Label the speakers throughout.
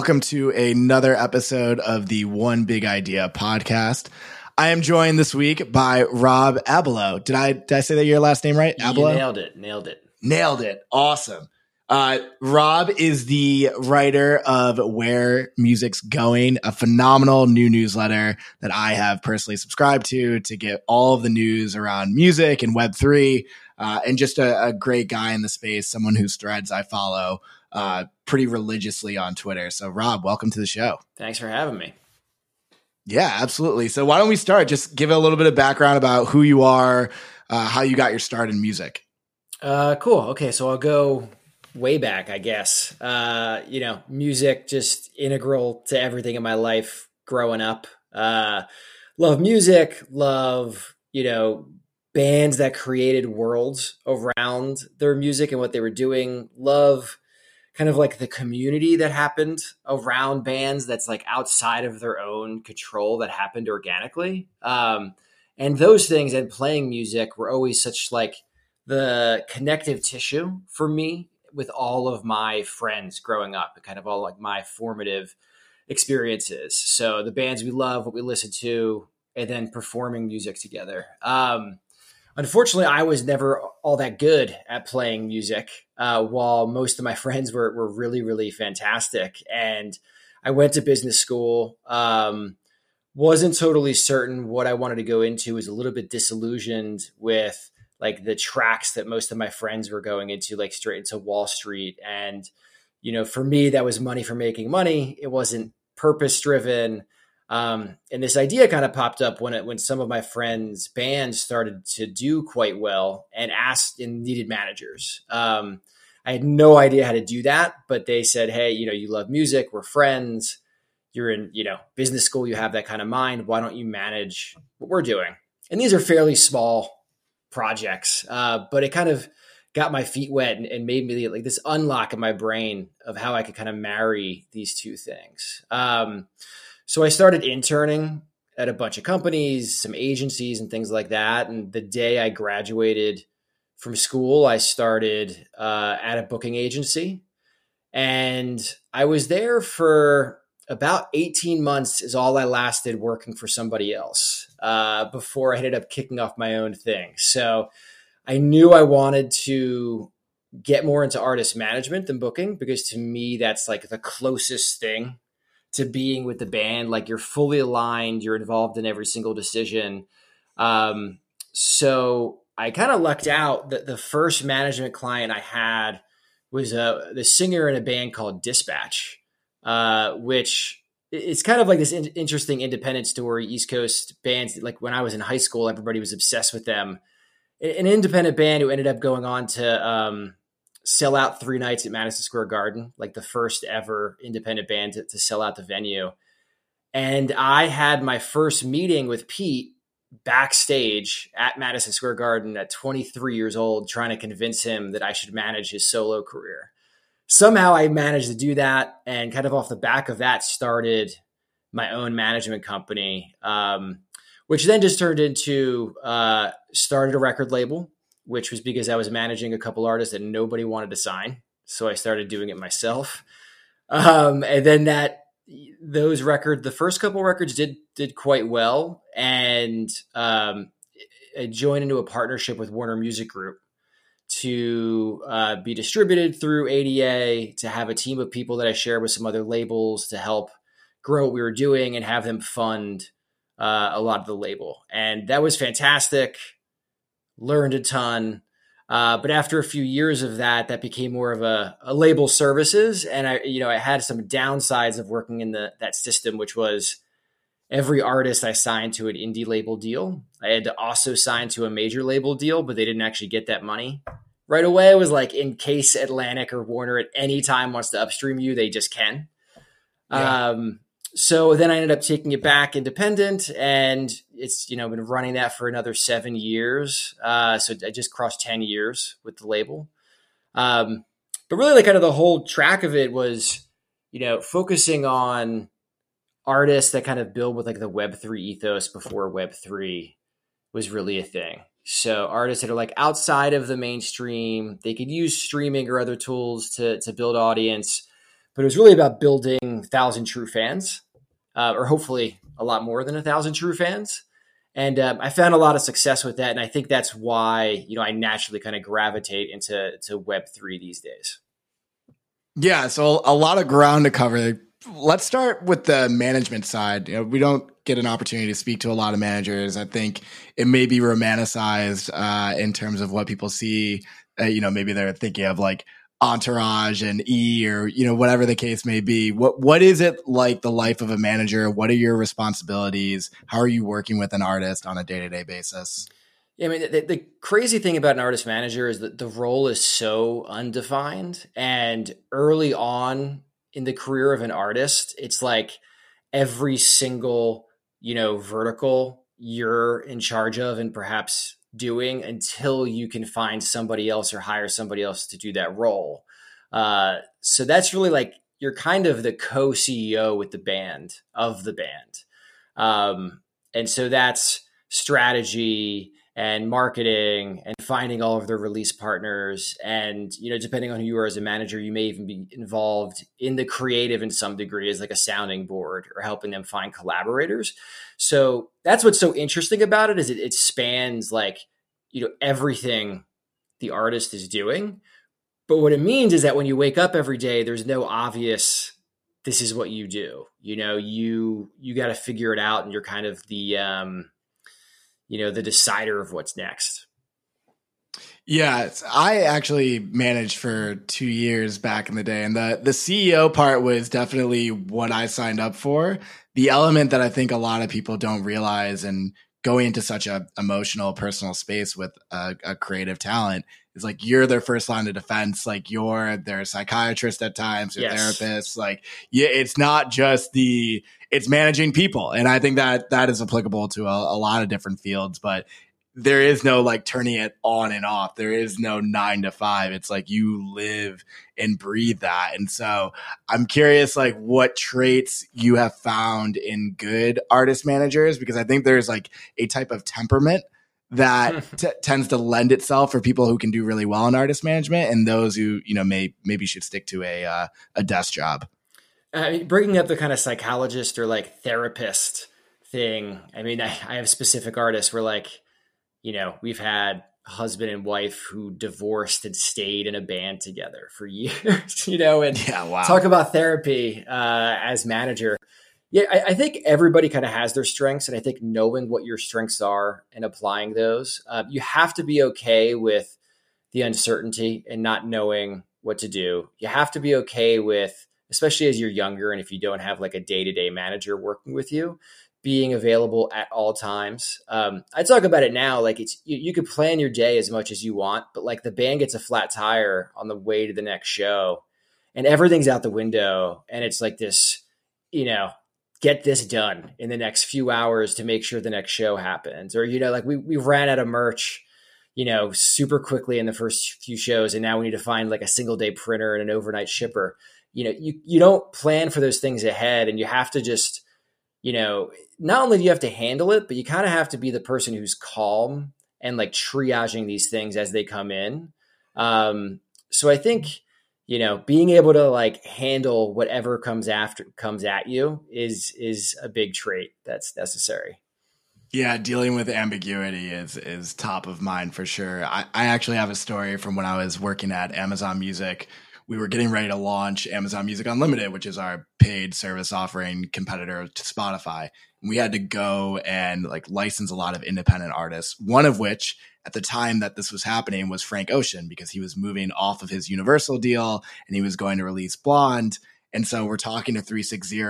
Speaker 1: Welcome to another episode of the One Big Idea podcast. I am joined this week by Rob Abelow. Did I did I say that your last name right?
Speaker 2: Abelow? nailed it. Nailed it.
Speaker 1: Nailed it. Awesome. Uh, Rob is the writer of Where Music's Going, a phenomenal new newsletter that I have personally subscribed to to get all of the news around music and Web3, uh, and just a, a, great guy in the space, someone whose threads I follow uh, pretty religiously on Twitter. So, Rob, welcome to the show.
Speaker 2: Thanks for having me.
Speaker 1: Yeah, absolutely. So, why don't we start? Just give a little bit of background about who you are, uh, how you got your start in music.
Speaker 2: Uh, cool. Okay, so I'll go way back, I guess. Uh, you know, music just integral to everything in my life growing up. Uh, love music, love, you know, bands that created worlds around their music and what they were doing. Love kind of like the community that happened around bands that's like outside of their own control that happened organically. Um, and those things and playing music were always such like the connective tissue for me with all of my friends growing up, and kind of all like my formative experiences. So the bands we love, what we listen to, and then performing music together. Um, unfortunately, I was never all that good at playing music, uh, while most of my friends were were really, really fantastic. And I went to business school. Um, wasn't totally certain what I wanted to go into. Was a little bit disillusioned with like the tracks that most of my friends were going into, like straight into Wall Street. And, you know, for me, that was money for making money. It wasn't purpose driven. Um, and this idea kind of popped up when it, when some of my friends' bands started to do quite well and asked and needed managers. Um, I had no idea how to do that, but they said, "Hey, you know, you love music. We're friends. You're in, you know, business school. You have that kind of mind. Why don't you manage what we're doing?" And these are fairly small projects. Uh, but it kind of got my feet wet and, and, made me like this unlock in my brain of how I could kind of marry these two things. Um, so I started interning at a bunch of companies, some agencies, and things like that. And the day I graduated from school, I started uh, at a booking agency. And I was there for about 18 months is all I lasted working for somebody else uh, before I ended up kicking off my own thing. So I knew I wanted to get more into artist management than booking because to me, that's like the closest thing to being with the band. Like you're fully aligned, you're involved in every single decision. Um, so I kind of lucked out that the first management client I had was uh, the singer in a band called Dispatch uh, which it's kind of like this in- interesting independent story. East Coast bands, like when I was in high school, everybody was obsessed with them. An independent band who ended up going on to um, sell out three nights at Madison Square Garden, like the first ever independent band to, to sell out the venue. And I had my first meeting with Pete backstage at Madison Square Garden at 23 years old, trying to convince him that I should manage his solo career somehow I managed to do that, and kind of off the back of that, started my own management company, um, which then just turned into uh, started a record label, which was because I was managing a couple artists that nobody wanted to sign, so I started doing it myself, um, and then that those record the first couple records did did quite well, and um, I joined into a partnership with Warner Music Group to uh, be distributed through ADA, to have a team of people that I share with some other labels to help grow what we were doing and have them fund uh, a lot of the label. And that was fantastic. Learned a ton. Uh, but after a few years of that, that became more of a, a, label services, and I, you know, I had some downsides of working in the that system, which was every artist I signed to an indie label deal. I had to also sign to a major label deal, but they didn't actually get that money right away. It was like in case Atlantic or Warner at any time wants to upstream you, they just can. Yeah. Um, so then I ended up taking it back independent, and it's you know been running that for another seven years. Uh, so I just crossed ten years with the label. Um, but really, like kind of the whole track of it was, you know, focusing on artists that kind of build with like the Web3 ethos before Web3 was really a thing. So artists that are like outside of the mainstream, they could use streaming or other tools to to build audience, but it was really about building thousand true fans, uh, or hopefully a lot more than a thousand true fans. And um, I found a lot of success with that, and I think that's why you know I naturally kind of gravitate into to Web three these days.
Speaker 1: Yeah, so a lot of ground to cover. Let's start with the management side. You know, we don't get an opportunity to speak to a lot of managers. I think it may be romanticized uh, in terms of what people see. Uh, you know, maybe they're thinking of like entourage and e or you know whatever the case may be. What what is it like the life of a manager? What are your responsibilities? How are you working with an artist on a day-to-day basis?
Speaker 2: Yeah, I mean, the, the, crazy thing about an artist manager is that the role is so undefined. And early on in the career of an artist, it's like every single, you know, vertical you're in charge of and perhaps doing until you can find somebody else or hire somebody else to do that role. Uh, so that's really like you're kind of the co CEO with the band of the band. Um, and so that's strategy and marketing and finding all of their release partners. And you know depending on who you are as a manager you may even be involved in the creative in some degree as like a sounding board or helping them find collaborators. So that's what's so interesting about it is it, it spans like you know everything the artist is doing. But what it means is that when you wake up every day there's no obvious this is what you do. You know you you got to figure it out and you're kind of the um you know the decider of what's next
Speaker 1: yeah, I actually managed for two years back in the day, and the the CEO part was definitely what I signed up for. The element that I think a lot of people don't realize, and going into such a emotional, personal space with a, a creative talent, is like you're their first line of defense. Like you're their psychiatrist at times, your yes. therapist. Like yeah, it's not just the it's managing people. And I think that that is applicable to a, a lot of different fields, but there is no like turning it on and off. There is no nine to five. It's like you live and breathe that. And so I'm curious, like, what traits you have found in good artist managers, because I think there's like a type of temperament that t- tends to lend itself for people who can do really well in artist management and those who, you know, may maybe should stick to a uh, a desk job.
Speaker 2: I mean, bringing up the kind of psychologist or like therapist thing. I mean, I, I have specific artists where like, you know, we've had husband and wife who divorced and stayed in a band together for years, you know, and yeah, wow. talk about therapy uh, as manager. Yeah, I, I think everybody kind of has their strengths, and I think knowing what your strengths are and applying those, uh, you have to be okay with the uncertainty and not knowing what to do. You have to be okay with especially as you're younger and if you don't have like a day-to-day manager working with you being available at all times. Um, i talk about it now like it's you, you could plan your day as much as you want but like the band gets a flat tire on the way to the next show and everything's out the window and it's like this you know get this done in the next few hours to make sure the next show happens. Or you know like we, we ran out of merch you know super quickly in the first few shows and now we need to find like a single day printer and an overnight shipper. You know you you don't plan for those things ahead and you have to just you know not only do you have to handle it but you kind of have to be the person who's calm and like triaging these things as they come in um so i think you know being able to like handle whatever comes after comes at you is is a big trait that's necessary
Speaker 1: yeah, dealing with ambiguity is is top of mind for sure. I, I actually have a story from when I was working at Amazon Music we were getting ready to launch Amazon Music Unlimited, which is our paid service offering competitor to Spotify. We had to go and like license a lot of independent artists, one of which at the time that this was happening was Frank Ocean because he was moving off of his Universal deal and he was going to release Blonde. And so we're talking to 360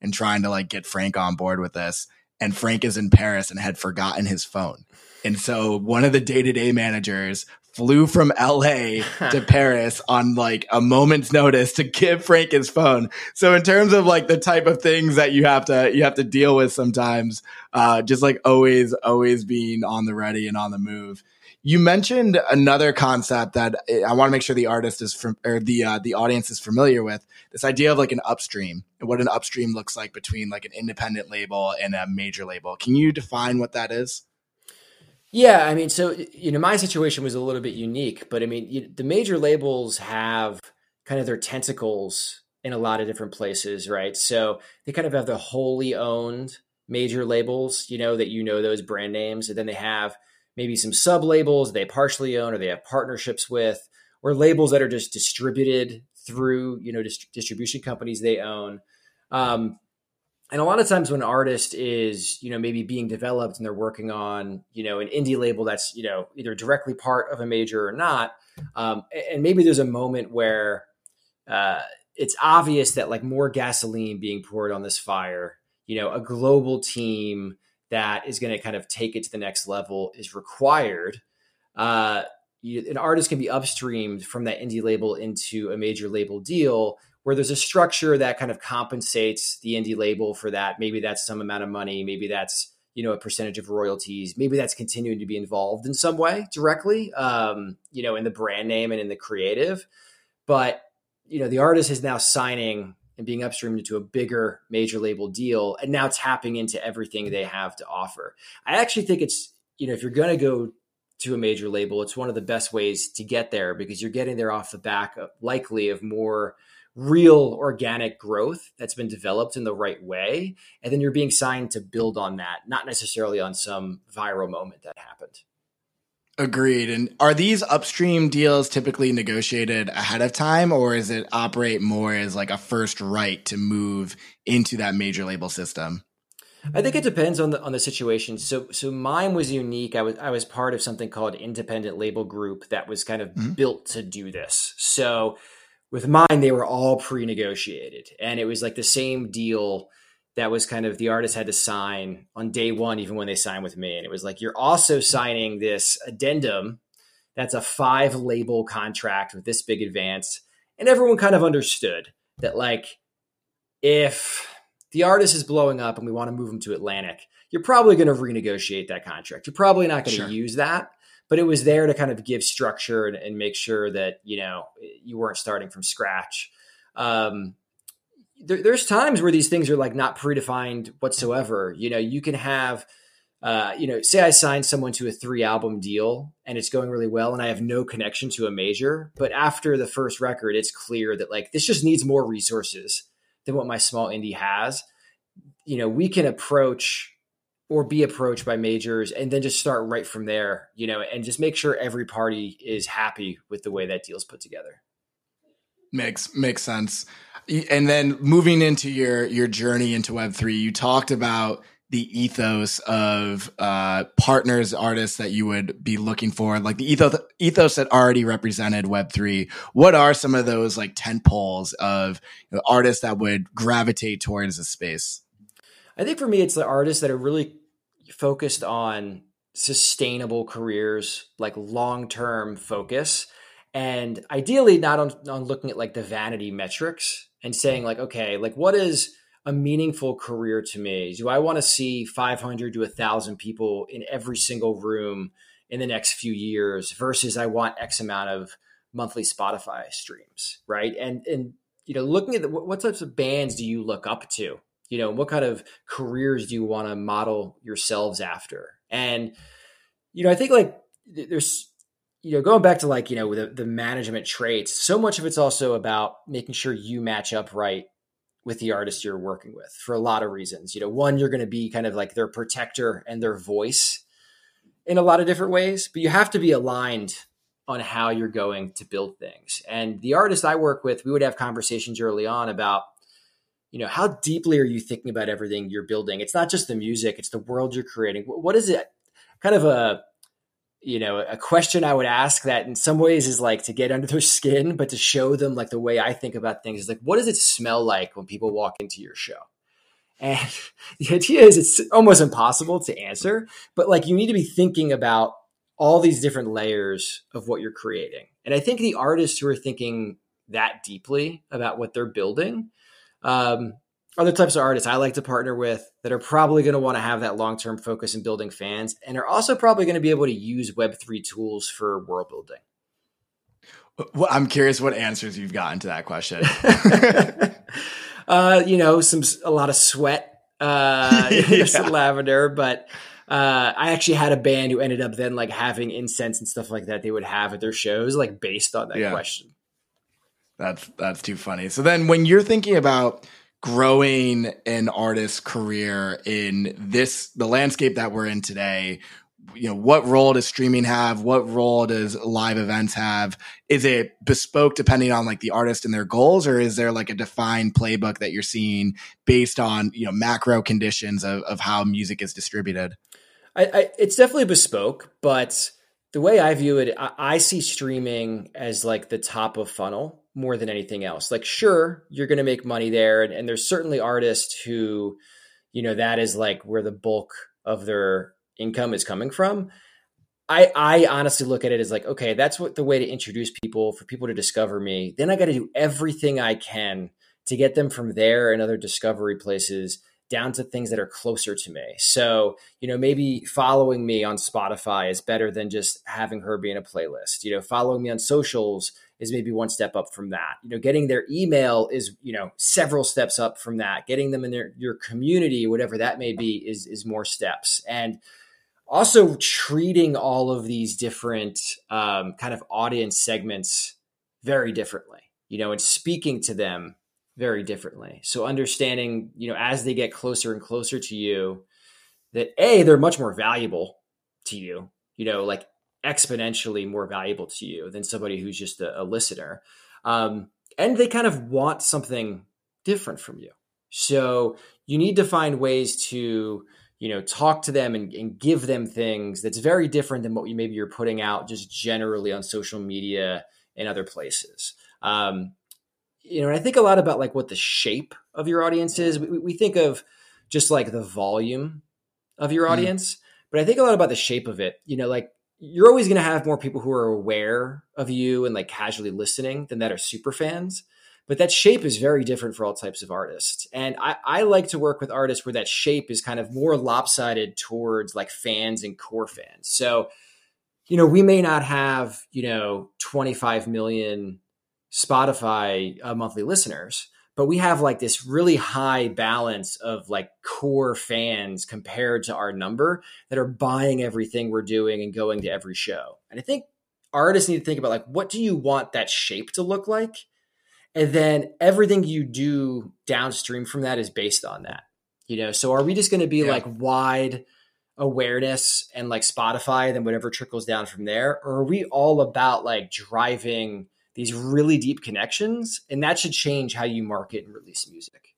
Speaker 1: and trying to like get Frank on board with this. And Frank is in Paris and had forgotten his phone. And so one of the day to day managers flew from LA to Paris on like a moment's notice to give Frank his phone. So in terms of like the type of things that you have to you have to deal with sometimes, uh, just like always always being on the ready and on the move. You mentioned another concept that I want to make sure the artist is from or the uh, the audience is familiar with. This idea of like an upstream and what an upstream looks like between like an independent label and a major label. Can you define what that is?
Speaker 2: Yeah, I mean, so you know, my situation was a little bit unique, but I mean, you, the major labels have kind of their tentacles in a lot of different places, right? So they kind of have the wholly owned major labels, you know, that you know those brand names. And then they have maybe some sub labels they partially own or they have partnerships with, or labels that are just distributed through, you know, dist- distribution companies they own. Um, and a lot of times when an artist is you know maybe being developed and they're working on you know an indie label that's you know either directly part of a major or not um, and maybe there's a moment where uh, it's obvious that like more gasoline being poured on this fire you know a global team that is going to kind of take it to the next level is required uh, you, an artist can be upstreamed from that indie label into a major label deal where there's a structure that kind of compensates the indie label for that. Maybe that's some amount of money. Maybe that's you know a percentage of royalties. Maybe that's continuing to be involved in some way directly, um, you know, in the brand name and in the creative. But you know, the artist is now signing and being upstreamed into a bigger major label deal, and now tapping into everything they have to offer. I actually think it's you know if you're going to go to a major label, it's one of the best ways to get there because you're getting there off the back of, likely of more real organic growth that's been developed in the right way. And then you're being signed to build on that, not necessarily on some viral moment that happened.
Speaker 1: Agreed. And are these upstream deals typically negotiated ahead of time, or is it operate more as like a first right to move into that major label system?
Speaker 2: I think it depends on the on the situation. So so mine was unique. I was I was part of something called independent label group that was kind of mm-hmm. built to do this. So with mine, they were all pre negotiated. And it was like the same deal that was kind of the artist had to sign on day one, even when they signed with me. And it was like, you're also signing this addendum that's a five label contract with this big advance. And everyone kind of understood that, like, if the artist is blowing up and we want to move them to Atlantic, you're probably going to renegotiate that contract. You're probably not going to sure. use that but it was there to kind of give structure and, and make sure that you know you weren't starting from scratch. Um, there, there's times where these things are like not predefined whatsoever. You know, you can have. Uh, you know, say I sign someone to a three album deal and it's going really well, and I have no connection to a major. But after the first record, it's clear that like this just needs more resources than what my small indie has. You know, we can approach or be approached by majors and then just start right from there, you know, and just make sure every party is happy with the way that deal's put together.
Speaker 1: Makes makes sense. And then moving into your your journey into Web3, you talked about the ethos of uh, partners, artists that you would be looking for, like the ethos ethos that already represented Web three. What are some of those like tent poles of you know, artists that would gravitate towards the space?
Speaker 2: I think for me, it's the artists that are really focused on sustainable careers, like long term focus. And ideally, not on, on looking at like the vanity metrics and saying, like, okay, like what is a meaningful career to me? Do I want to see 500 to 1,000 people in every single room in the next few years versus I want X amount of monthly Spotify streams, right? And, and, you know, looking at the, what types of bands do you look up to? You know what kind of careers do you want to model yourselves after? And you know i think like there's you know going back to like you know the, the management traits so much of it's also about making sure you match up right with the artist you're working with for a lot of reasons. You know one you're going to be kind of like their protector and their voice in a lot of different ways but you have to be aligned on how you're going to build things. And the artist i work with we would have conversations early on about you know how deeply are you thinking about everything you're building? It's not just the music it's the world you're creating. What is it kind of a you know a question i would ask that in some ways is like to get under their skin but to show them like the way i think about things is like what does it smell like when people walk into your show? And the idea is it's almost impossible to answer but like you need to be thinking about all these different layers of what you're creating. And i think the artists who are thinking that deeply about what they're building um, other types of artists I like to partner with that are probably going to want to have that long term focus in building fans and are also probably going to be able to use Web3 tools for world building.
Speaker 1: Well, I'm curious what answers you've gotten to that question.
Speaker 2: uh, you know, some a lot of sweat, uh, yeah. some lavender, but uh, I actually had a band who ended up then like having incense and stuff like that they would have at their shows, like based on that yeah. question.
Speaker 1: That's that's too funny. So then when you're thinking about growing an artist's career in this the landscape that we're in today, you know, what role does streaming have? What role does live events have? Is it bespoke depending on like the artist and their goals, or is there like a defined playbook that you're seeing based on, you know, macro conditions of, of how music is distributed?
Speaker 2: I, I, it's definitely bespoke, but the way I view it, I, I see streaming as like the top of funnel more than anything else. Like, sure, you're going to make money there, and, and there's certainly artists who, you know, that is like where the bulk of their income is coming from. I, I honestly look at it as like, okay, that's what the way to introduce people for people to discover me. Then I got to do everything I can to get them from there and other discovery places down to things that are closer to me. So, you know, maybe following me on Spotify is better than just having her be in a playlist. You know, following me on socials is maybe one step up from that. You know, getting their email is, you know, several steps up from that. Getting them in their your community, whatever that may be, is is more steps. And also treating all of these different um, kind of audience segments very differently, you know, and speaking to them very differently. So understanding, you know, as they get closer and closer to you, that A, they're much more valuable to you, you know, like exponentially more valuable to you than somebody who's just a, a listener. Um, and they kind of want something different from you. So you need to find ways to, you know, talk to them and, and give them things that's very different than what you maybe you're putting out just generally on social media and other places. Um, you know, and I think a lot about like what the shape of your audience is. We, we think of just like the volume of your mm. audience, mm. but I think a lot about the shape of it. You know, like you're always going to have more people who are aware of you and like casually listening than that are super fans. But that shape is very different for all types of artists. And I, I like to work with artists where that shape is kind of more lopsided towards like fans and core fans. So, you know, we may not have, you know, 25 million Spotify uh, monthly listeners, but we have like this really high balance of like core fans compared to our number that are buying everything we're doing and going to every show. And I think artists need to think about like what do you want that shape to look like? And then everything you do downstream from that is based on that. You know, so are we just going to be yeah. like wide awareness and like Spotify, then whatever trickles down from there? Or are we all about like driving these really deep connections, and that should change how you market and release music.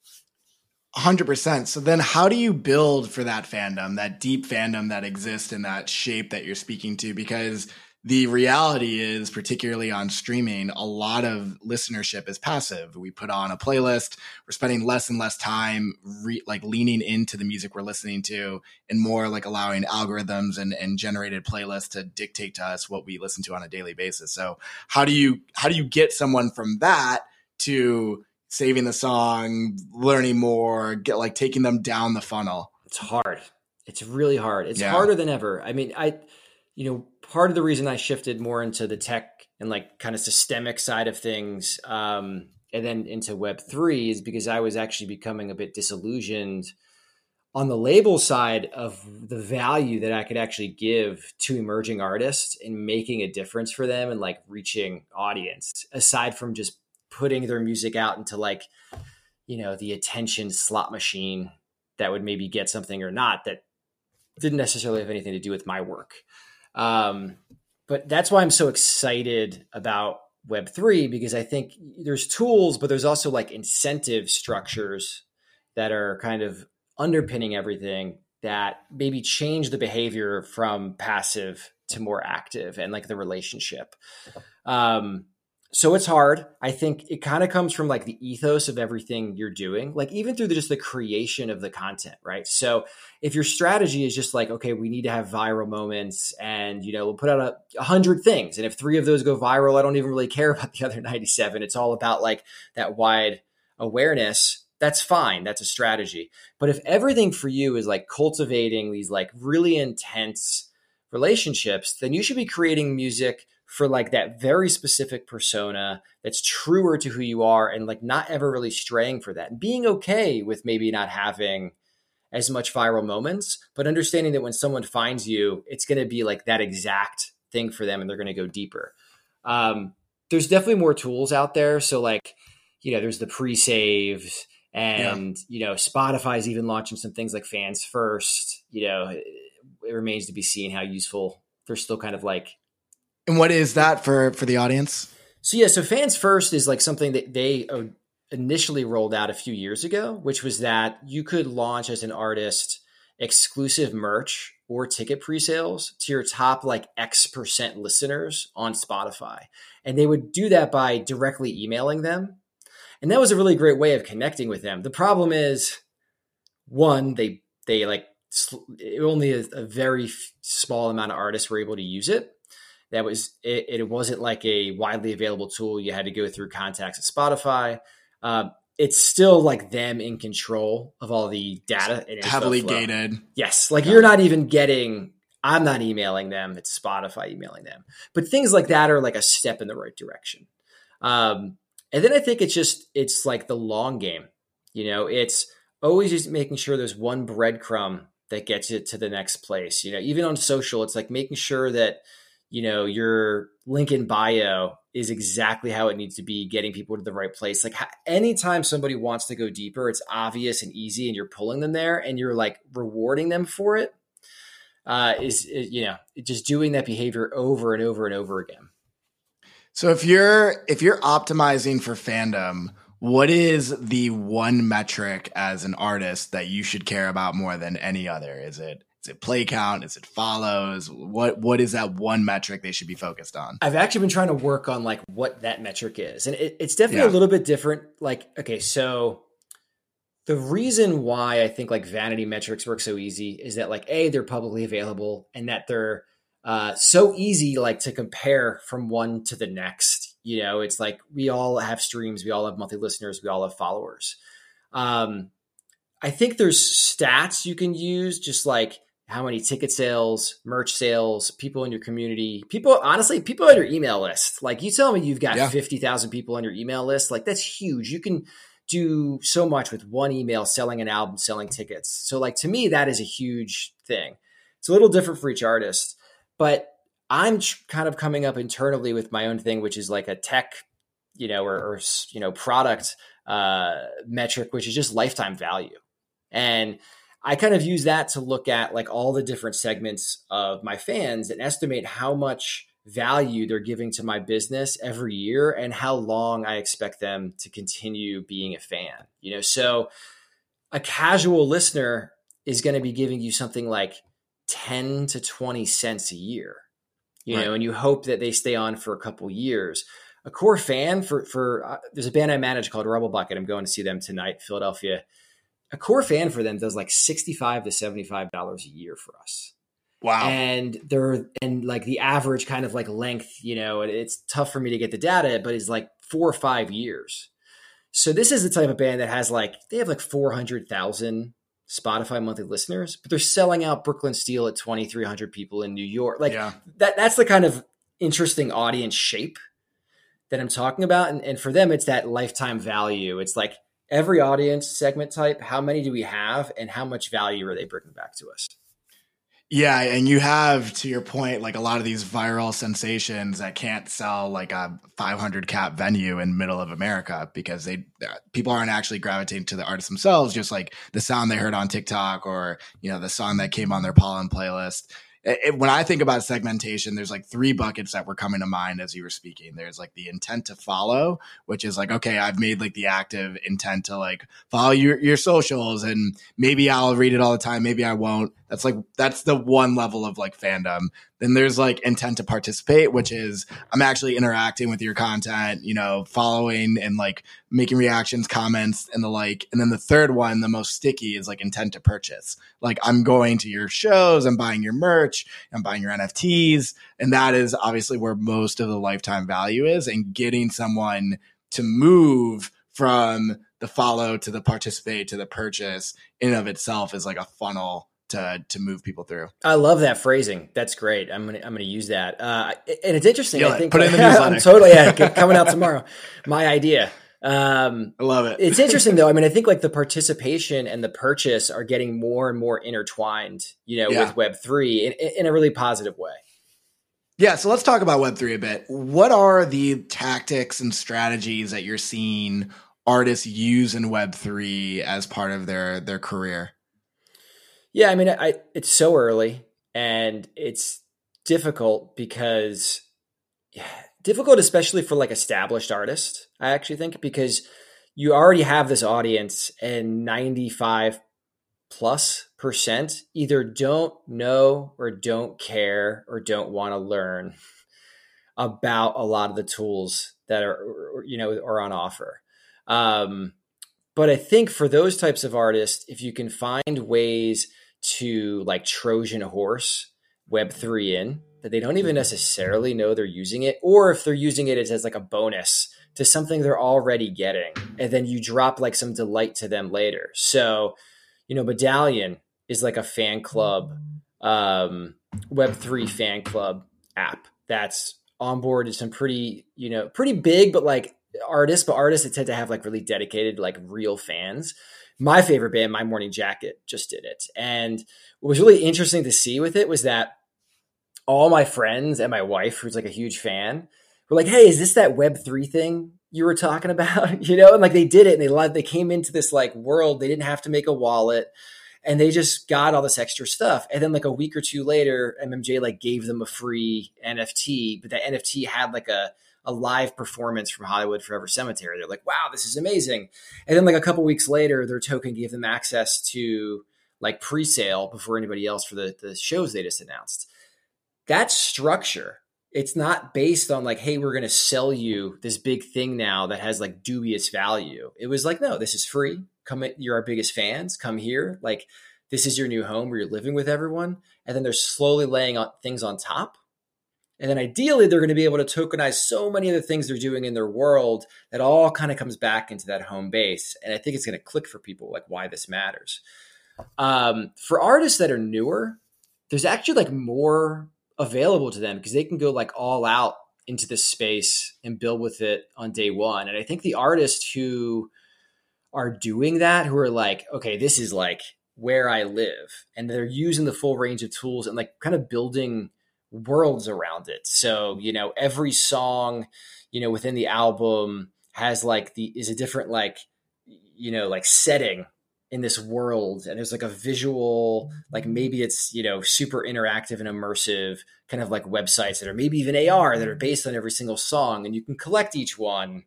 Speaker 1: 100%. So then how do you build for that fandom, that deep fandom that exists in that shape that you're speaking to because the reality is, particularly on streaming, a lot of listenership is passive. We put on a playlist. We're spending less and less time re- like leaning into the music we're listening to and more like allowing algorithms and, and generated playlists to dictate to us what we listen to on a daily basis. So how do you, how do you get someone from that to saving the song, learning more, get like taking them down the funnel?
Speaker 2: It's hard. It's really hard. It's yeah. harder than ever. I mean, I, you know, part of the reason I shifted more into the tech and like kind of systemic side of things, um, and then into Web three is because I was actually becoming a bit disillusioned on the label side of the value that I could actually give to emerging artists and making a difference for them and like reaching audience aside from just putting their music out into like you know the attention slot machine that would maybe get something or not that didn't necessarily have anything to do with my work um, but that's why I'm so excited about Web3 because I think there's tools, but there's also like incentive structures that are kind of underpinning everything that maybe change the behavior from passive to more active and like the relationship. Um, so it's hard. I think it kind of comes from like the ethos of everything you're doing, like even through the, just the creation of the content, right? So if your strategy is just like, okay, we need to have viral moments and, you know, we'll put out a, a hundred things. And if three of those go viral, I don't even really care about the other 97. It's all about like that wide awareness. That's fine. That's a strategy. But if everything for you is like cultivating these like really intense relationships, then you should be creating music for like that very specific persona that's truer to who you are and like not ever really straying for that and being okay with maybe not having as much viral moments but understanding that when someone finds you it's going to be like that exact thing for them and they're going to go deeper um, there's definitely more tools out there. So like, you know, there's the pre-saves and yeah. you know, Spotify's even launching some things like fans first. You know, it, it remains to be seen how useful they're still kind of like.
Speaker 1: And what is that for for the audience?
Speaker 2: So yeah, so fans first is like something that they uh, initially rolled out a few years ago, which was that you could launch as an artist exclusive merch or ticket pre-sales to your top like X percent listeners on Spotify. And they would do that by directly emailing them. And that was a really great way of connecting with them. The problem is one, they they like only a, a very small amount of artists were able to use it. That was it, it wasn't like a widely available tool. You had to go through contacts at Spotify. Uh, it's still like them in control of all the data and
Speaker 1: heavily gated.
Speaker 2: Yes, like yeah. you're not even getting. I'm not emailing them. It's Spotify emailing them. But things like that are like a step in the right direction. Um, and then I think it's just it's like the long game. You know, it's always just making sure there's one breadcrumb that gets it to the next place. You know, even on social, it's like making sure that you know your link in bio is exactly how it needs to be getting people to the right place. Like anytime somebody wants to go deeper it's obvious and easy and you're pulling them there and you're like rewarding them for it uh, is, is you know just doing that behavior over and over and over again.
Speaker 1: So if you're if you're optimizing for fandom what is the one metric as an artist that you should care about more than any other? Is it is it play count? Is it follows? What what is that one metric they should be focused on?
Speaker 2: I've actually been trying to work on like what that metric is, and it, it's definitely yeah. a little bit different. Like, okay, so the reason why I think like vanity metrics work so easy is that like a they're publicly available and that they're uh, so easy like to compare from one to the next. You know, it's like we all have streams, we all have monthly listeners, we all have followers. Um, I think there's stats you can use, just like how many ticket sales, merch sales, people in your community, people, honestly, people on your email list. Like you tell me you've got yeah. 50,000 people on your email list. Like that's huge. You can do so much with one email selling an album, selling tickets. So like to me, that is a huge thing. It's a little different for each artist, but I'm kind of coming up internally with my own thing, which is like a tech, you know, or, or you know, product uh, metric, which is just lifetime value. And I kind of use that to look at like all the different segments of my fans and estimate how much value they're giving to my business every year and how long I expect them to continue being a fan. You know, so a casual listener is going to be giving you something like 10 to 20 cents a year. You right. know, and you hope that they stay on for a couple years. A core fan for for uh, there's a band I manage called Rebel Bucket. I'm going to see them tonight, Philadelphia a core fan for them does like 65 to 75 dollars a year for us.
Speaker 1: Wow.
Speaker 2: And they're and like the average kind of like length you know it's tough for me to get the data but it's like four or five years. So this is the type of band that has like they have like 400000 spotify monthly listeners but they're selling out brooklyn steel at 2300 people in new york. Like yeah. that that's the kind of interesting audience shape that i'm talking about. And, and for them it's that lifetime value. It's like every audience segment type, how many do we have and how much value are they bringing back to us?
Speaker 1: Yeah, and you have to your point like a lot of these viral sensations that can't sell like a 500 cap venue in middle of America because they uh, people aren't actually gravitating to the artists themselves just like the sound they heard on TikTok or you know the song that came on their pollen playlist it, when I think about segmentation, there's like three buckets that were coming to mind as you were speaking. There's like the intent to follow, which is like, okay, I've made like the active intent to like follow your, your socials and maybe I'll read it all the time. Maybe I won't. That's like, that's the one level of like fandom. Then there's like intent to participate, which mm-hmm. is I'm actually interacting with your content, you know, following and like making reactions, comments, and the like. And then the third one, the most sticky, is like intent to purchase. Like I'm going to your shows, I'm buying your merch, I'm buying your NFTs. And that is obviously where most of the lifetime value is and getting someone to move from the follow to the participate to the purchase in of itself is like a funnel to to move people through.
Speaker 2: I love that phrasing. That's great. I'm gonna I'm gonna use that. Uh, and it's interesting. I think
Speaker 1: put it in the newsletter.
Speaker 2: I'm totally yeah, coming out tomorrow. My idea. Um,
Speaker 1: I love it.
Speaker 2: it's interesting though. I mean, I think like the participation and the purchase are getting more and more intertwined. You know, yeah. with Web three in, in a really positive way.
Speaker 1: Yeah, so let's talk about Web3 a bit. What are the tactics and strategies that you're seeing artists use in Web3 as part of their their career?
Speaker 2: Yeah, I mean, I, it's so early and it's difficult because difficult, especially for like established artists. I actually think because you already have this audience and 95 plus percent either don't know or don't care or don't want to learn about a lot of the tools that are you know are on offer um, but i think for those types of artists if you can find ways to like trojan horse web3 in that they don't even necessarily know they're using it or if they're using it as like a bonus to something they're already getting and then you drop like some delight to them later so you know, Medallion is like a fan club, um, Web3 fan club app that's on board to some pretty, you know, pretty big, but like artists, but artists that tend to have like really dedicated, like real fans. My favorite band, My Morning Jacket, just did it. And what was really interesting to see with it was that all my friends and my wife, who's like a huge fan, were like, "Hey, is this that Web three thing you were talking about?" you know, and like they did it, and they loved, they came into this like world. They didn't have to make a wallet, and they just got all this extra stuff. And then like a week or two later, MMJ like gave them a free NFT, but that NFT had like a a live performance from Hollywood Forever Cemetery. They're like, "Wow, this is amazing!" And then like a couple weeks later, their token gave them access to like pre-sale before anybody else for the the shows they just announced. That structure it's not based on like, hey, we're to sell you this big thing now that has like dubious value. It was like, no, this is free. Come, you're our biggest fans. Come here. Like, this is your new home where you're living with everyone. And then they're slowly laying on things on top. And then ideally, they're going to be able to tokenize so many of the things they're doing in their world that all kind of comes back into that home base. And I think it's going to click for people like why this matters. Um, for artists that are newer, there's actually like more available to them because they can go like all out into this space and build with it on day one. And I think the artists who are doing that, who are like, okay, this is like where I live, and they're using the full range of tools and like kind of building worlds around it. So, you know, every song, you know, within the album has like the is a different like you know like setting in this world and there's like a visual like maybe it's you know super interactive and immersive kind of like websites that are maybe even ar that are based on every single song and you can collect each one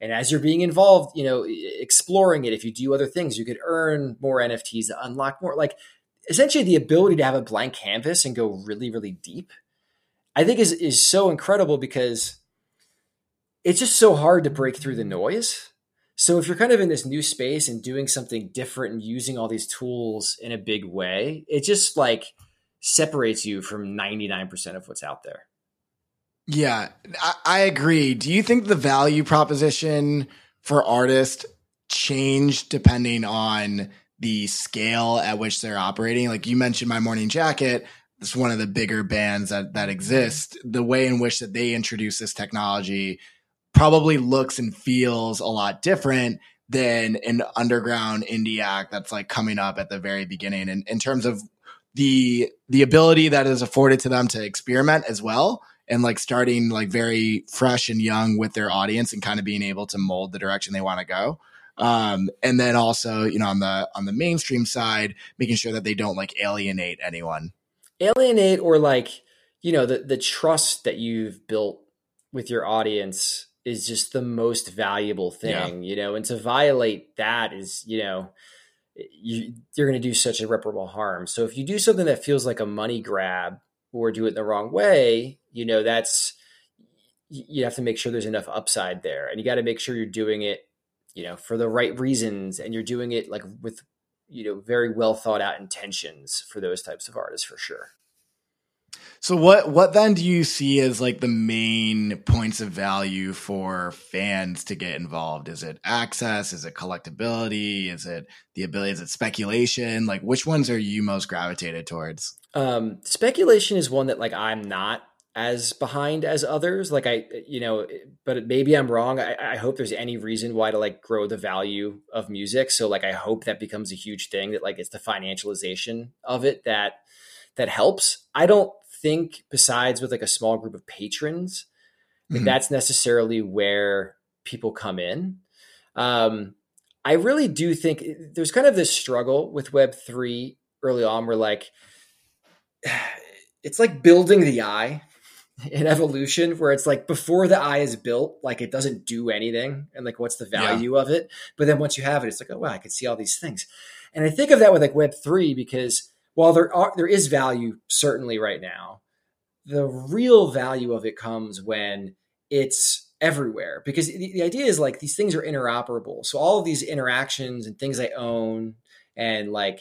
Speaker 2: and as you're being involved you know exploring it if you do other things you could earn more nfts unlock more like essentially the ability to have a blank canvas and go really really deep i think is is so incredible because it's just so hard to break through the noise so if you're kind of in this new space and doing something different and using all these tools in a big way, it just like separates you from 99% of what's out there.
Speaker 1: Yeah, I, I agree. Do you think the value proposition for artists changed depending on the scale at which they're operating? Like you mentioned my morning jacket, it's one of the bigger bands that that exist. The way in which that they introduce this technology probably looks and feels a lot different than an underground indie act that's like coming up at the very beginning. And in terms of the the ability that is afforded to them to experiment as well and like starting like very fresh and young with their audience and kind of being able to mold the direction they want to go. Um, and then also you know on the on the mainstream side making sure that they don't like alienate anyone
Speaker 2: alienate or like you know the the trust that you've built with your audience is just the most valuable thing, yeah. you know, and to violate that is, you know, you, you're going to do such irreparable harm. So if you do something that feels like a money grab or do it the wrong way, you know, that's, you have to make sure there's enough upside there and you got to make sure you're doing it, you know, for the right reasons and you're doing it like with, you know, very well thought out intentions for those types of artists for sure.
Speaker 1: So what what then do you see as like the main points of value for fans to get involved? Is it access? Is it collectability? Is it the ability? Is it speculation? Like which ones are you most gravitated towards?
Speaker 2: Um, speculation is one that like I'm not as behind as others. Like I, you know, but maybe I'm wrong. I, I, hope there's any reason why to like grow the value of music. So like I hope that becomes a huge thing that like it's the financialization of it that that helps. I don't think besides with like a small group of patrons mm-hmm. that's necessarily where people come in. Um, I really do think there's kind of this struggle with Web three early on, where like it's like building the eye in evolution where it's like before the eye is built like it doesn't do anything and like what's the value yeah. of it? But then once you have it it's like oh wow i can see all these things. And i think of that with like web 3 because while there are there is value certainly right now the real value of it comes when it's everywhere because the, the idea is like these things are interoperable. So all of these interactions and things i own and like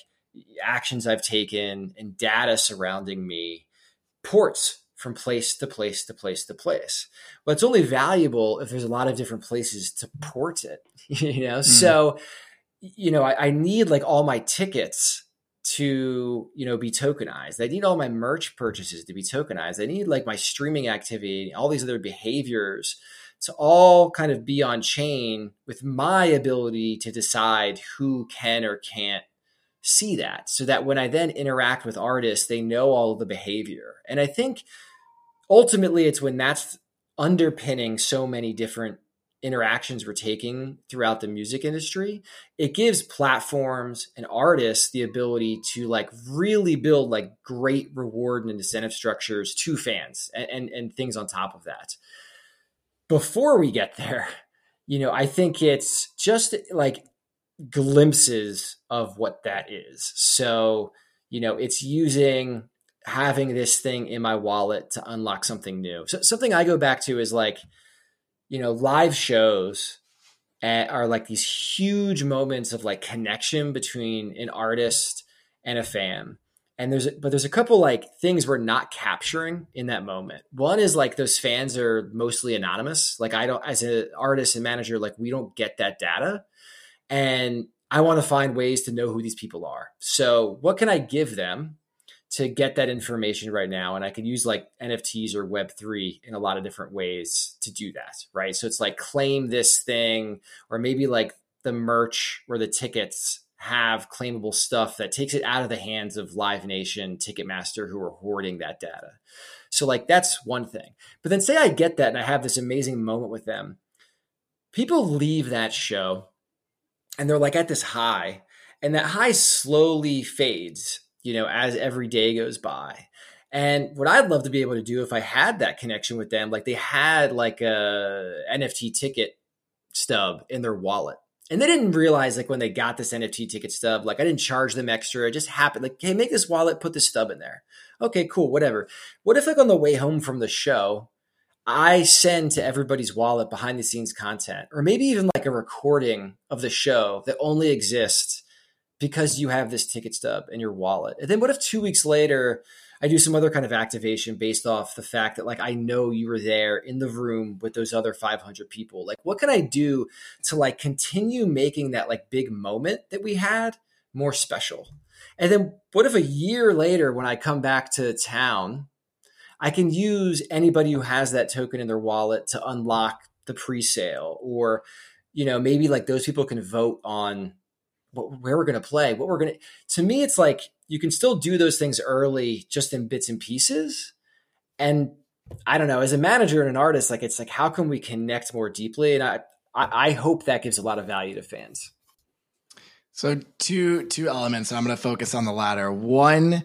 Speaker 2: actions i've taken and data surrounding me ports from place to place to place to place. But it's only valuable if there's a lot of different places to port it, you know? Mm. So, you know, I, I, need like all my tickets to, you know, be tokenized. I need all my merch purchases to be tokenized. I need like my streaming activity, all these other behaviors to all kind of be on chain with my ability to decide who can or can't see that so that when I then interact with artists, they know all of the behavior. And I think ultimately it's when that's underpinning so many different interactions we're taking throughout the music industry. It gives platforms and artists the ability to like really build like great reward and incentive structures to fans and, and, and things on top of that. Before we get there you know i think it's just like glimpses of what that is. So you know it's using having this thing in my wallet to unlock something new. So something I go back to is like, you know, live shows eh, are like these huge moments of like connection between an artist and a fan. And there's, but there's a couple like things we're not capturing in that moment. One is like those fans are mostly anonymous. Like I don't, as an artist and manager, like we don't get that data. And I want to find ways to know who these people are. So what can I give them to get that information right now. And I could use like NFTs or Web3 in a lot of different ways to do that. Right. So it's like claim this thing, or maybe like the merch or the tickets have claimable stuff that takes it out of the hands of Live Nation, Ticketmaster, who are hoarding that data. So, like, that's one thing. But then, say I get that and I have this amazing moment with them. People leave that show and they're like at this high, and that high slowly fades you know, as every day goes by. And what I'd love to be able to do if I had that connection with them, like they had like a NFT ticket stub in their wallet. And they didn't realize like when they got this NFT ticket stub, like I didn't charge them extra. It just happened. Like, hey, make this wallet, put this stub in there. Okay, cool, whatever. What if like on the way home from the show, I send to everybody's wallet behind the scenes content, or maybe even like a recording of the show that only exists because you have this ticket stub in your wallet. And then what if two weeks later I do some other kind of activation based off the fact that like I know you were there in the room with those other 500 people. Like what can I do to like continue making that like big moment that we had more special? And then what if a year later when I come back to town, I can use anybody who has that token in their wallet to unlock the pre-sale or you know maybe like those people can vote on what, where we're going to play, what we're going to. To me, it's like you can still do those things early, just in bits and pieces. And I don't know, as a manager and an artist, like it's like how can we connect more deeply? And I, I, I hope that gives a lot of value to fans.
Speaker 1: So two two elements. I'm going to focus on the latter. One,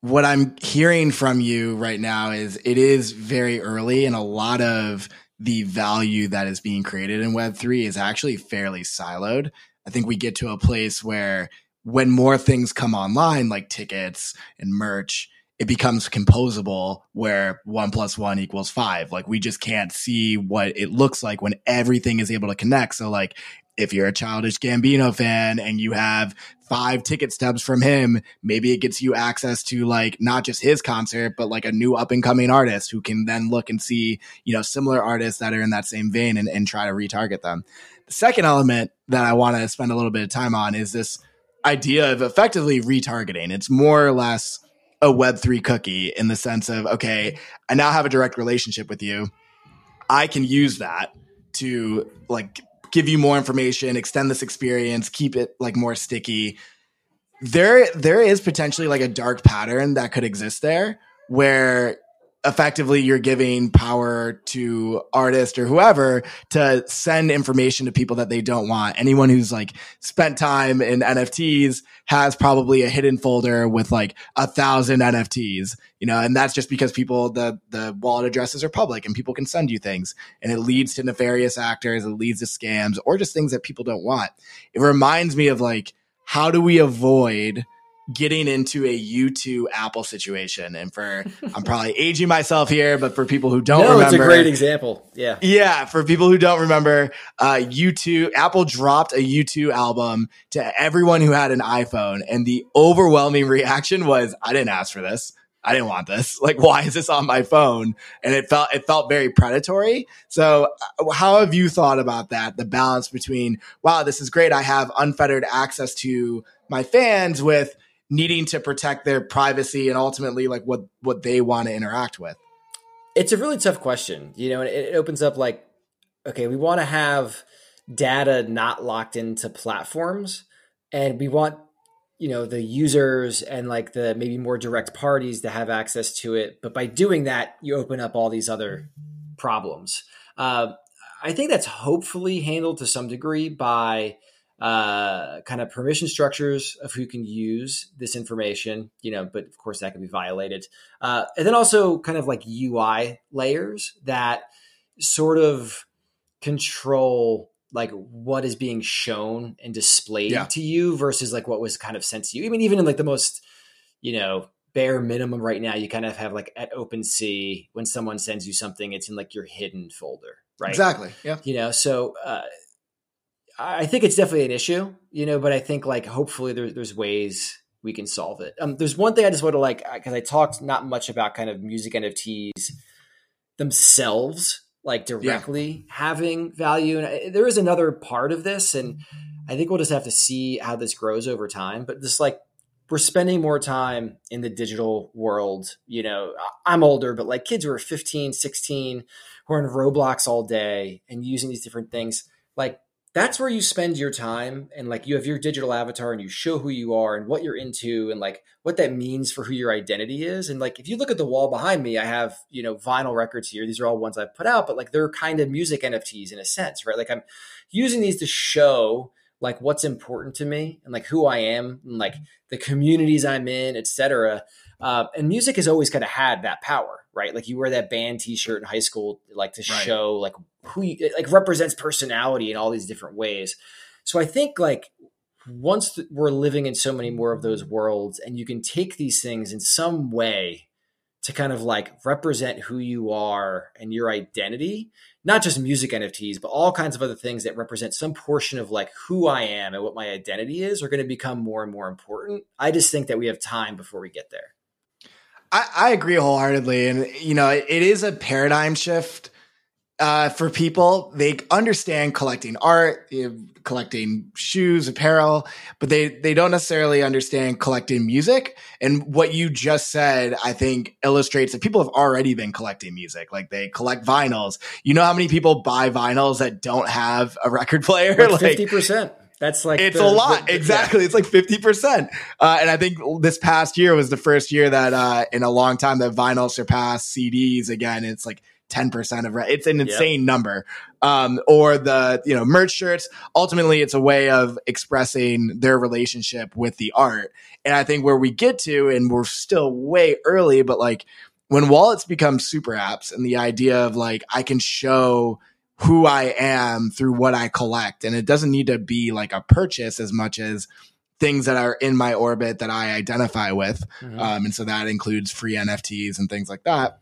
Speaker 1: what I'm hearing from you right now is it is very early, and a lot of the value that is being created in Web three is actually fairly siloed. I think we get to a place where when more things come online, like tickets and merch, it becomes composable where one plus one equals five. Like we just can't see what it looks like when everything is able to connect. So like if you're a Childish Gambino fan and you have five ticket stubs from him, maybe it gets you access to like not just his concert, but like a new up and coming artist who can then look and see, you know, similar artists that are in that same vein and, and try to retarget them. Second element that I want to spend a little bit of time on is this idea of effectively retargeting. It's more or less a Web3 cookie in the sense of, okay, I now have a direct relationship with you. I can use that to like give you more information, extend this experience, keep it like more sticky. There, there is potentially like a dark pattern that could exist there where effectively you're giving power to artists or whoever to send information to people that they don't want. Anyone who's like spent time in NFTs has probably a hidden folder with like a thousand NFTs, you know, and that's just because people, the, the wallet addresses are public and people can send you things and it leads to nefarious actors. It leads to scams or just things that people don't want. It reminds me of like, how do we avoid getting into a U2 Apple situation. And for, I'm probably aging myself here, but for people who don't no, remember.
Speaker 2: it's a great example. Yeah.
Speaker 1: Yeah. For people who don't remember, uh, U2, Apple dropped a U2 album to everyone who had an iPhone. And the overwhelming reaction was, I didn't ask for this. I didn't want this. Like, why is this on my phone? And it felt, it felt very predatory. So uh, how have you thought about that? The balance between, wow, this is great. I have unfettered access to my fans with, needing to protect their privacy and ultimately like what what they want to interact with?
Speaker 2: It's a really tough question you know it, opens up like okay we want to have data not locked into platforms and we want you know the users and like the maybe more direct parties to have access to it but by doing that you open up all these other problems. Uh, i think that's hopefully handled to some degree by uh, kind of permission structures of who can use this information, you know, but of course that can be violated. Uh, and then also kind of like UI layers that sort of control like what is being shown and displayed yeah. to you versus like what was kind of sent to you. I mean, even in like the most, you know, bare minimum right now, you kind of have like at OpenSea when someone sends you something, it's in like your hidden folder, right?
Speaker 1: Exactly. Yeah.
Speaker 2: You know, so uh, I think it's definitely an issue, you know, but I think like hopefully there, there's ways we can solve it. Um, there's one thing I just want to like because I talked not much about kind of music NFTs themselves, like directly yeah. having value, and I, there is another part of this, and I think we'll just have to see how this grows over time. But this like we're spending more time in the digital world. You know, I'm older, but like kids who are 15, 16, who are in Roblox all day and using these different things, like that's where you spend your time and like you have your digital avatar and you show who you are and what you're into and like what that means for who your identity is. And like if you look at the wall behind me i have you know vinyl records here. These are all ones i've put out but like they're kind of music nfts in a sense right? Like i'm using these to show like what's important to me and like who i am and like mm-hmm. the communities i'm in etc uh, and music has always kind of had that power right like you wear that band t-shirt in high school like to right. show like who you, like represents personality in all these different ways. So I think like once we're living in so many more of those worlds and you can take these things in some way to kind of like represent who you are and your identity, not just music NFTs, but all kinds of other things that represent some portion of like who I am and what my identity is are going to become more and more important. I just think that we have time before we get there.
Speaker 1: I, I agree wholeheartedly. And, you know, it is a paradigm shift uh, for people. They understand collecting art, collecting shoes, apparel, but they they don't necessarily understand collecting music. And what you just said, I think, illustrates that people have already been collecting music. Like they collect vinyls. You know how many people buy vinyls that don't have a record player?
Speaker 2: Fifty like, percent. That's like
Speaker 1: it's the, a lot. The, exactly. Yeah. It's like 50%. Uh, and I think this past year was the first year that uh, in a long time that vinyl surpassed CDs again. It's like 10% of it's an insane yep. number um, or the you know merch shirts ultimately it's a way of expressing their relationship with the art and i think where we get to and we're still way early but like when wallets become super apps and the idea of like i can show who i am through what i collect and it doesn't need to be like a purchase as much as things that are in my orbit that i identify with mm-hmm. um, and so that includes free nfts and things like that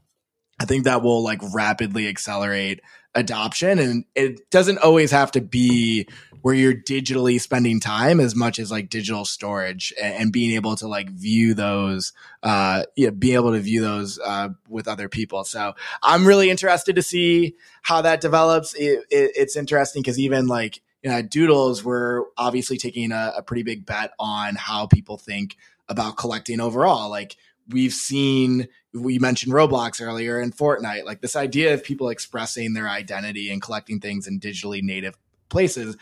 Speaker 1: I think that will like rapidly accelerate adoption. And it doesn't always have to be where you're digitally spending time as much as like digital storage and, and being able to like view those, uh, yeah, be able to view those, uh, with other people. So I'm really interested to see how that develops. It, it, it's interesting because even like, you know, Doodles, we're obviously taking a, a pretty big bet on how people think about collecting overall. Like we've seen we mentioned Roblox earlier and Fortnite, like this idea of people expressing their identity and collecting things in digitally native places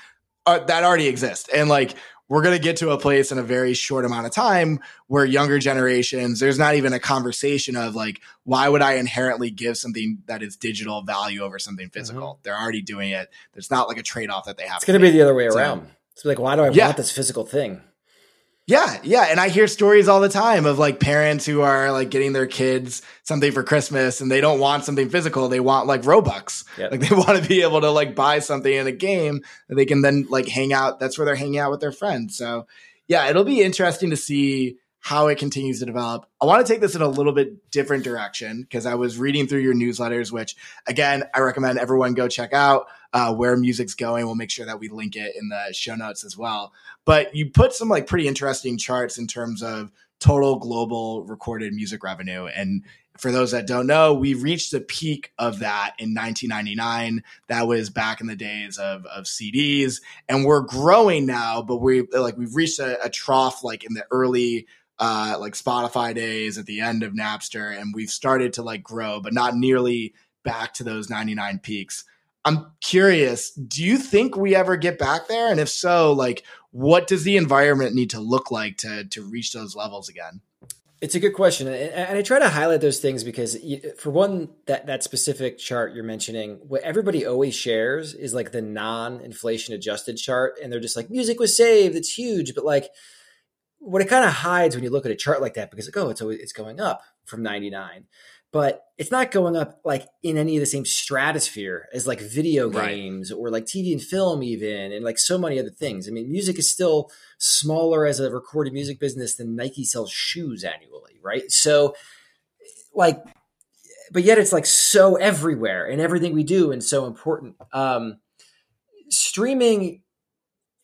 Speaker 1: uh, that already exist. And like we're going to get to a place in a very short amount of time where younger generations, there's not even a conversation of like, why would I inherently give something that is digital value over something physical? Mm-hmm. They're already doing it. There's not like a trade off that they have.
Speaker 2: It's going to be the other way around. So, it's like, why do I yeah. want this physical thing?
Speaker 1: Yeah, yeah, and I hear stories all the time of like parents who are like getting their kids something for Christmas and they don't want something physical, they want like Robux. Yep. Like they want to be able to like buy something in a game that they can then like hang out, that's where they're hanging out with their friends. So, yeah, it'll be interesting to see how it continues to develop. I want to take this in a little bit different direction because I was reading through your newsletters, which again, I recommend everyone go check out uh, where music's going. We'll make sure that we link it in the show notes as well. But you put some like pretty interesting charts in terms of total global recorded music revenue. And for those that don't know, we reached the peak of that in 1999. That was back in the days of, of CDs, and we're growing now. But we like we've reached a, a trough like in the early uh, like Spotify days at the end of Napster, and we've started to like grow, but not nearly back to those 99 peaks. I'm curious, do you think we ever get back there? And if so, like what does the environment need to look like to to reach those levels again?
Speaker 2: It's a good question, and I try to highlight those things because, for one, that that specific chart you're mentioning, what everybody always shares is like the non-inflation adjusted chart, and they're just like, music was saved, it's huge, but like what it kind of hides when you look at a chart like that because like, oh, it's always, it's going up from 99, but it's not going up like in any of the same stratosphere as like video games right. or like TV and film even and like so many other things. I mean, music is still smaller as a recorded music business than Nike sells shoes annually, right? So like but yet it's like so everywhere and everything we do and so important. Um streaming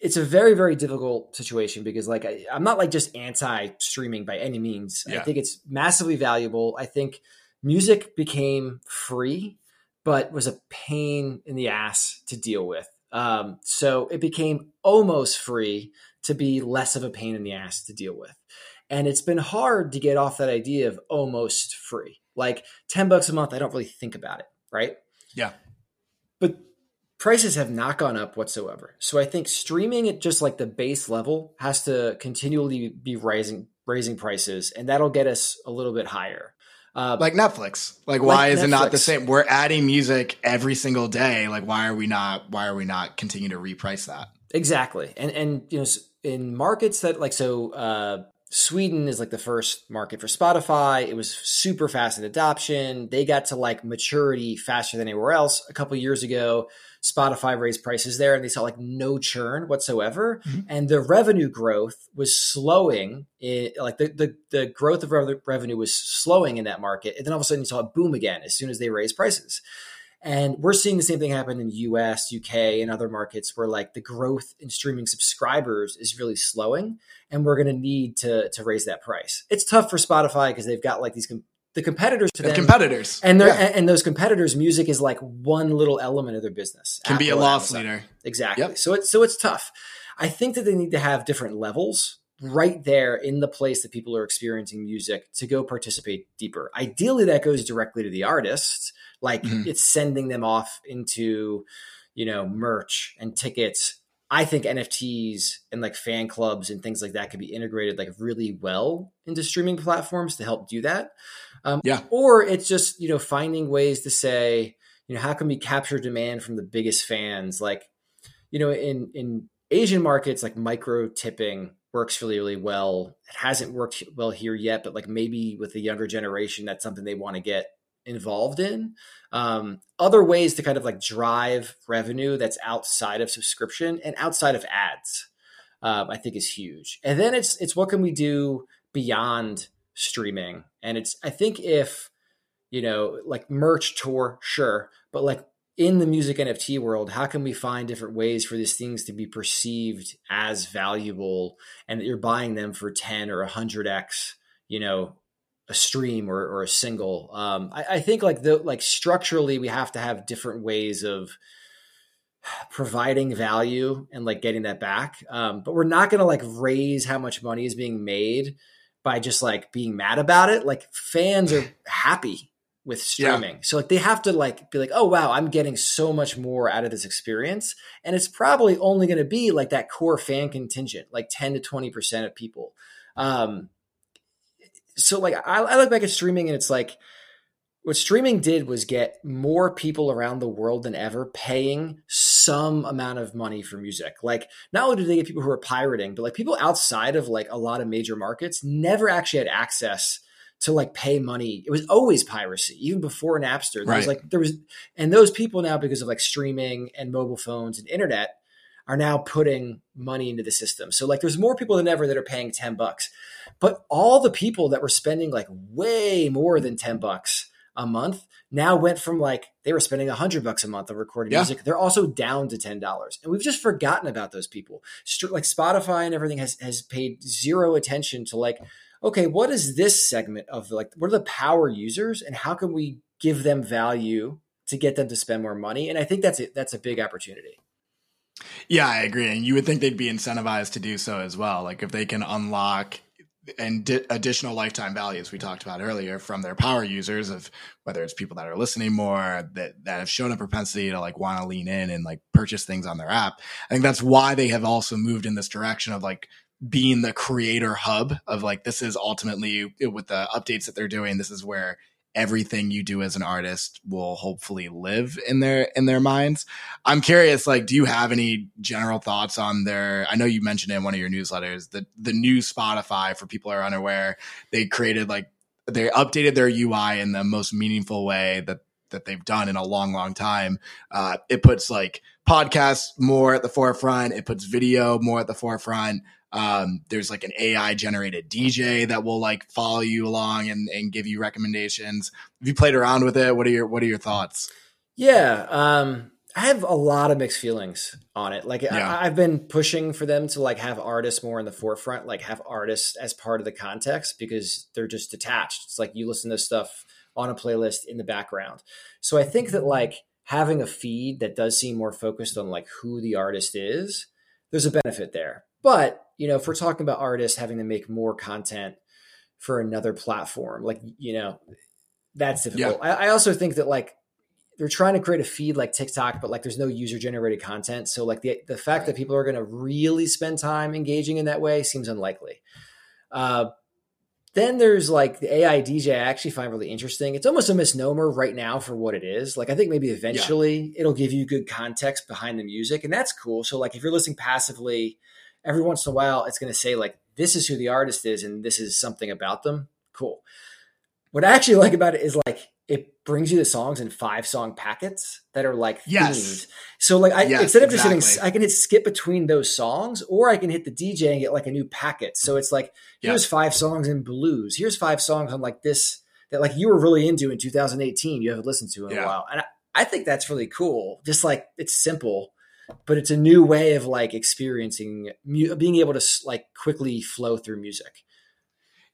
Speaker 2: it's a very very difficult situation because like I, am not like just anti streaming by any means. Yeah. I think it's massively valuable. I think music became free, but was a pain in the ass to deal with. Um, so it became almost free to be less of a pain in the ass to deal with. And it's been hard to get off that idea of almost free. Like 10 bucks a month, I don't really think about it, right?
Speaker 1: Yeah.
Speaker 2: Prices have not gone up whatsoever. So I think streaming at just like the base level has to continually be rising raising prices and that'll get us a little bit higher.
Speaker 1: Uh, like Netflix. Like why like is Netflix. it not the same? We're adding music every single day. Like why are we not why are we not continuing to reprice that?
Speaker 2: Exactly. And and you know in markets that like so uh Sweden is like the first market for Spotify. It was super fast in adoption. They got to like maturity faster than anywhere else. A couple years ago, Spotify raised prices there and they saw like no churn whatsoever. Mm-hmm. And the revenue growth was slowing. It, like the, the, the growth of revenue was slowing in that market. And then all of a sudden you saw it boom again as soon as they raised prices. And we're seeing the same thing happen in US, UK, and other markets where like the growth in streaming subscribers is really slowing. And we're going to need to, to raise that price. It's tough for Spotify because they've got like these the competitors to
Speaker 1: the
Speaker 2: them,
Speaker 1: competitors.
Speaker 2: and yeah. and, and, those competitors music is like one little element of their business.
Speaker 1: Can Apple be a loss leader.
Speaker 2: Exactly. Yep. so it's so it's tough. I think that they need to have different levels right there in the place that people are experiencing music to go participate deeper. Ideally that goes directly to the artist like mm-hmm. it's sending them off into you know merch and tickets I think NFTs and like fan clubs and things like that could be integrated like really well into streaming platforms to help do that. Um,
Speaker 1: yeah.
Speaker 2: Or it's just, you know, finding ways to say, you know, how can we capture demand from the biggest fans? Like, you know, in, in Asian markets, like micro tipping works really, really well. It hasn't worked well here yet, but like maybe with the younger generation, that's something they want to get involved in. Um, other ways to kind of like drive revenue that's outside of subscription and outside of ads, um, I think is huge. And then it's it's what can we do beyond streaming. And it's, I think if, you know, like merch tour, sure, but like in the music NFT world, how can we find different ways for these things to be perceived as valuable and that you're buying them for 10 or 100x, you know, a stream or, or a single? Um, I, I think like the, like structurally, we have to have different ways of, providing value and like getting that back. Um, but we're not going to like raise how much money is being made by just like being mad about it. Like fans are happy with streaming. Yeah. So like they have to like be like, oh wow, I'm getting so much more out of this experience. And it's probably only going to be like that core fan contingent, like 10 to 20% of people. Um, so like I, I look back at streaming and it's like what streaming did was get more people around the world than ever paying some amount of money for music. Like not only did they get people who are pirating, but like people outside of like a lot of major markets never actually had access to like pay money. It was always piracy, even before Napster. There right. was like there was, and those people now because of like streaming and mobile phones and internet are now putting money into the system. So like there's more people than ever that are paying 10 bucks. But all the people that were spending like way more than 10 bucks a month now went from like they were spending 100 bucks a month on recording yeah. music. They're also down to $10. And we've just forgotten about those people. Like Spotify and everything has has paid zero attention to like okay, what is this segment of like, what are the power users and how can we give them value to get them to spend more money? And I think that's it. That's a big opportunity.
Speaker 1: Yeah, I agree. And you would think they'd be incentivized to do so as well. Like if they can unlock and di- additional lifetime values we talked about earlier from their power users of whether it's people that are listening more that that have shown a propensity to like want to lean in and like purchase things on their app. I think that's why they have also moved in this direction of like being the creator hub of like this is ultimately with the updates that they're doing this is where everything you do as an artist will hopefully live in their in their minds. I'm curious like do you have any general thoughts on their i know you mentioned in one of your newsletters the the new spotify for people are unaware they created like they updated their ui in the most meaningful way that that they've done in a long long time. Uh, it puts like podcasts more at the forefront. It puts video more at the forefront um, there's like an AI generated DJ that will like follow you along and, and give you recommendations. Have you played around with it? What are your What are your thoughts?
Speaker 2: Yeah, um, I have a lot of mixed feelings on it. Like yeah. I, have been pushing for them to like have artists more in the forefront, like have artists as part of the context because they're just detached. It's like you listen to stuff on a playlist in the background. So I think that like having a feed that does seem more focused on like who the artist is, there's a benefit there. But you know, if we're talking about artists having to make more content for another platform, like, you know, that's difficult. Yeah. I, I also think that like they're trying to create a feed like TikTok, but like there's no user generated content. So like the the fact right. that people are going to really spend time engaging in that way seems unlikely. Uh, then there's like the AI DJ. I actually find really interesting. It's almost a misnomer right now for what it is. Like I think maybe eventually yeah. it'll give you good context behind the music, and that's cool. So like if you're listening passively every once in a while it's going to say like this is who the artist is and this is something about them cool what i actually like about it is like it brings you the songs in five song packets that are like yes. themed. So like I yes, instead of exactly. just hitting I can hit skip between those songs or I can hit the DJ and get like a new packet. So it's like here's five songs in blues. Here's five songs on like this that like you were really into in 2018 you haven't listened to in yeah. a while. And I, I think that's really cool. Just like it's simple but it's a new way of like experiencing being able to like quickly flow through music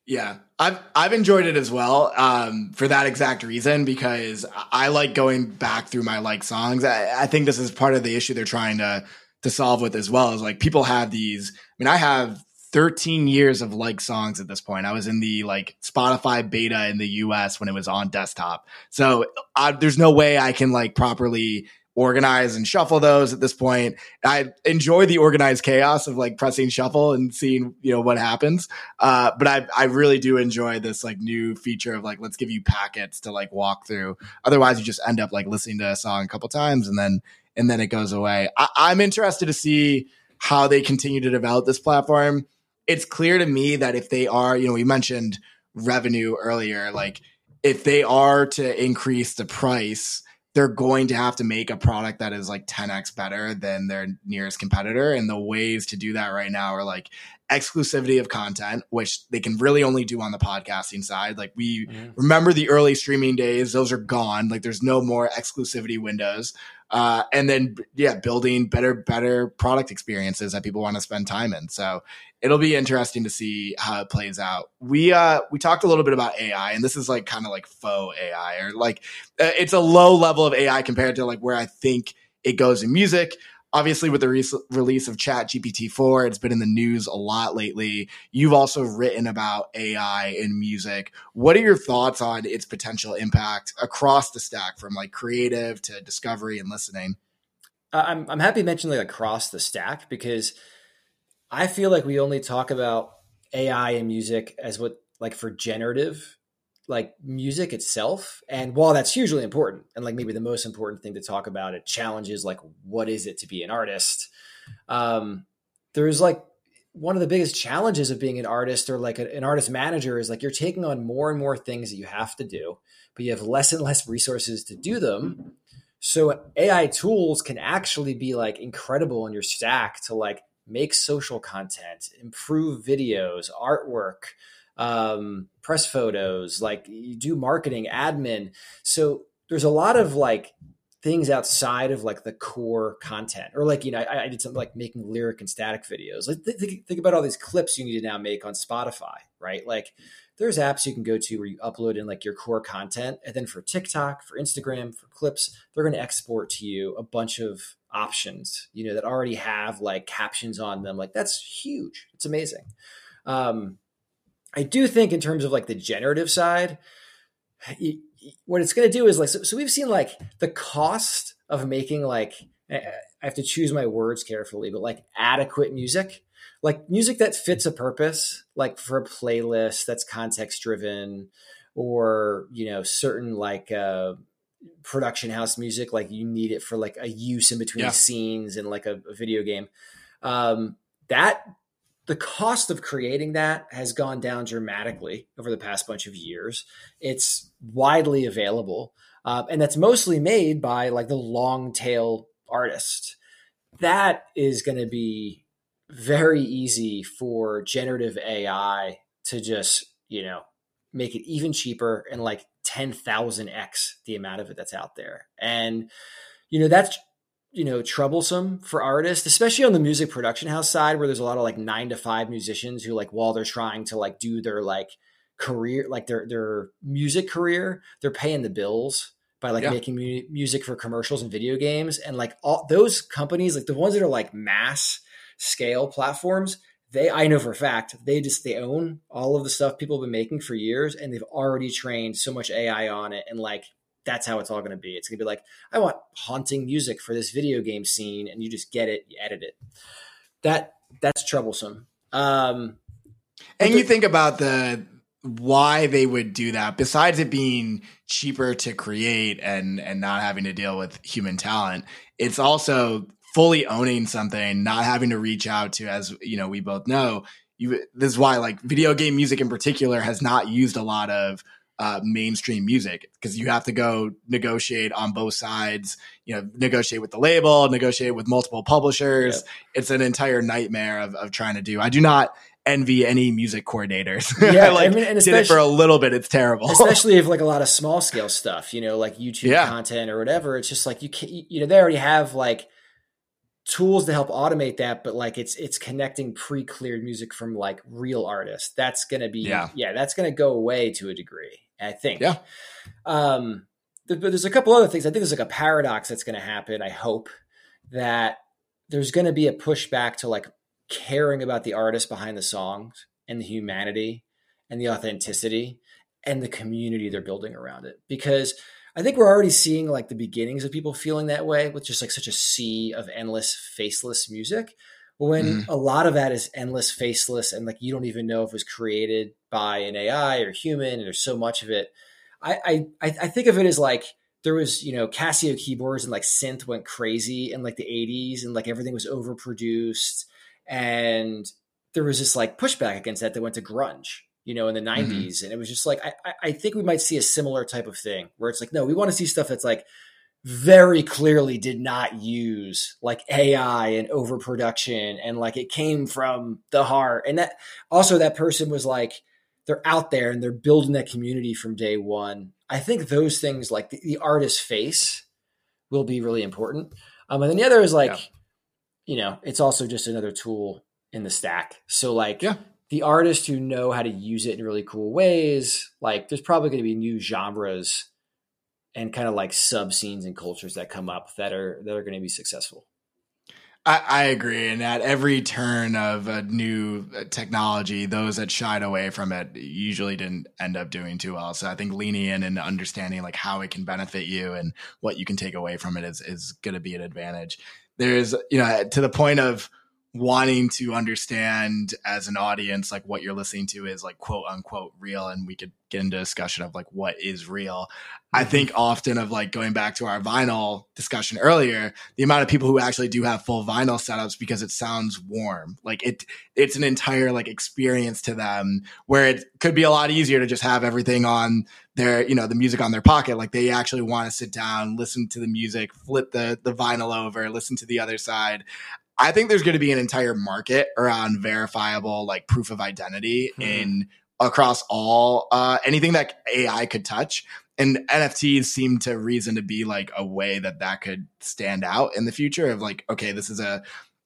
Speaker 1: yeah i've i've enjoyed it as well um, for that exact reason because i like going back through my like songs I, I think this is part of the issue they're trying to to solve with as well is like people have these i mean i have 13 years of like songs at this point. I was in the like Spotify beta in the US when it was on desktop. So I, there's no way I can like properly organize and shuffle those at this point. I enjoy the organized chaos of like pressing shuffle and seeing, you know, what happens. Uh, but I, I really do enjoy this like new feature of like, let's give you packets to like walk through. Otherwise you just end up like listening to a song a couple times and then, and then it goes away. I, I'm interested to see how they continue to develop this platform. It's clear to me that if they are, you know, we mentioned revenue earlier, like if they are to increase the price, they're going to have to make a product that is like 10x better than their nearest competitor. And the ways to do that right now are like exclusivity of content, which they can really only do on the podcasting side. Like we mm-hmm. remember the early streaming days, those are gone. Like there's no more exclusivity windows. Uh, and then yeah, building better, better product experiences that people want to spend time in. So it'll be interesting to see how it plays out. We uh we talked a little bit about AI, and this is like kind of like faux AI, or like uh, it's a low level of AI compared to like where I think it goes in music. Obviously with the re- release of Chat GPT four, it's been in the news a lot lately. You've also written about AI in music. What are your thoughts on its potential impact across the stack, from like creative to discovery and listening?
Speaker 2: Uh, I'm I'm happy to mention like across the stack because I feel like we only talk about AI in music as what like for generative like music itself and while that's hugely important and like maybe the most important thing to talk about it challenges like what is it to be an artist? Um there's like one of the biggest challenges of being an artist or like a, an artist manager is like you're taking on more and more things that you have to do but you have less and less resources to do them. So ai tools can actually be like incredible in your stack to like make social content improve videos artwork um, press photos, like you do marketing, admin. So there's a lot of like things outside of like the core content. Or like you know I, I did something like making lyric and static videos. Like think, think, about all these clips you need to now make on spotify right? Like there's apps you can go to where you upload in like your core content. And then for tiktok for instagram for clips they're going to export to you a bunch of options you know that already have like captions on them. Like that's huge. It's amazing. Um, I do think in terms of like the generative side, what it's going to do is like so, so, we've seen like the cost of making like I have to choose my words carefully, but like adequate music, like music that fits a purpose, like for a playlist that's context driven, or you know certain like uh, production house music, like you need it for like a use in between yeah. scenes and like a, a video game. Um, that the cost of creating that has gone down dramatically over the past bunch of years. It's widely available, uh, and that's mostly made by like the long tail artist. That is going to be very easy for generative AI to just you know make it even cheaper and like 10,000x the amount of it that's out there. And you know that's you know troublesome for artists especially on the music production house side where there's a lot of like 9 to 5 musicians who like while they're trying to like do their like career like their their music career they're paying the bills by like yeah. making mu- music for commercials and video games and like all those companies like the ones that are like mass scale platforms they i know for a fact they just they own all of the stuff people have been making for years and they've already trained so much ai on it and like that's how it's all going to be. It's going to be like, I want haunting music for this video game scene, and you just get it, you edit it. That that's troublesome. Um,
Speaker 1: and the, you think about the why they would do that. Besides it being cheaper to create and and not having to deal with human talent, it's also fully owning something, not having to reach out to, as you know, we both know. You, this is why like video game music in particular has not used a lot of uh, mainstream music because you have to go negotiate on both sides. You know, negotiate with the label, negotiate with multiple publishers. Yep. It's an entire nightmare of, of trying to do. I do not envy any music coordinators. Yeah, like I mean, and did it for a little bit. It's terrible,
Speaker 2: especially if like a lot of small scale stuff. You know, like YouTube yeah. content or whatever. It's just like you can't. you know they already have like tools to help automate that but like it's it's connecting pre-cleared music from like real artists. That's gonna be yeah, yeah that's gonna go away to a degree i think.
Speaker 1: Yeah.
Speaker 2: Um but there's a couple other things. I think there's like a paradox that's gonna happen i hope that there's gonna be a pushback to like caring about the artist behind the songs and the humanity and the authenticity and the community they're building around it. Because I think we're already seeing like the beginnings of people feeling that way with just like such a sea of endless faceless music. When mm. a lot of that is endless, faceless, and like you don't even know if it was created by an AI or human, and there's so much of it. I I I think of it as like there was you know Casio keyboards and like synth went crazy in like the 80s, and like everything was overproduced, and there was this like pushback against that that went to grunge you know, in the 90s. Mm-hmm. And it was just like, I, I think we might see a similar type of thing where it's like, no, we want to see stuff that's like very clearly did not use like AI and overproduction and like it came from the heart. And that also that person was like, they're out there and they're building that community from day one. I think those things like the, the artist's face will be really important. Um, and then the other is like, yeah. you know, it's also just another tool in the stack. So like,
Speaker 1: yeah
Speaker 2: the artists who know how to use it in really cool ways, like there's probably going to be new genres and kind of like sub scenes and cultures that come up that are that are going to be successful.
Speaker 1: I, I, agree. And at every turn of a new uh, technology, those that shied away from it usually didn't end up doing too well. So I think leaning in and understanding like how it can benefit you and what you can take away from it is, is going to be an advantage. There's, you know, to the point of, wanting to understand as an audience like what you're listening to is like quote unquote real and we could get into discussion of like what is real. Mm-hmm. i think often of like going back to our vinyl discussion earlier the amount of people who actually do have full vinyl setups because it sounds warm. Like it it's an entire like experience to them where it could be a lot easier to just have everything on their you know the music on their pocket. Like they actually want to sit down listen to the music flip the the vinyl over listen to the other side I think there's going to be an entire market around verifiable like proof of identity mm-hmm. in across all uh, anything that AI could touch. And NFTs seem to reason to be like a way that that could stand out in the future of like, okay, this is a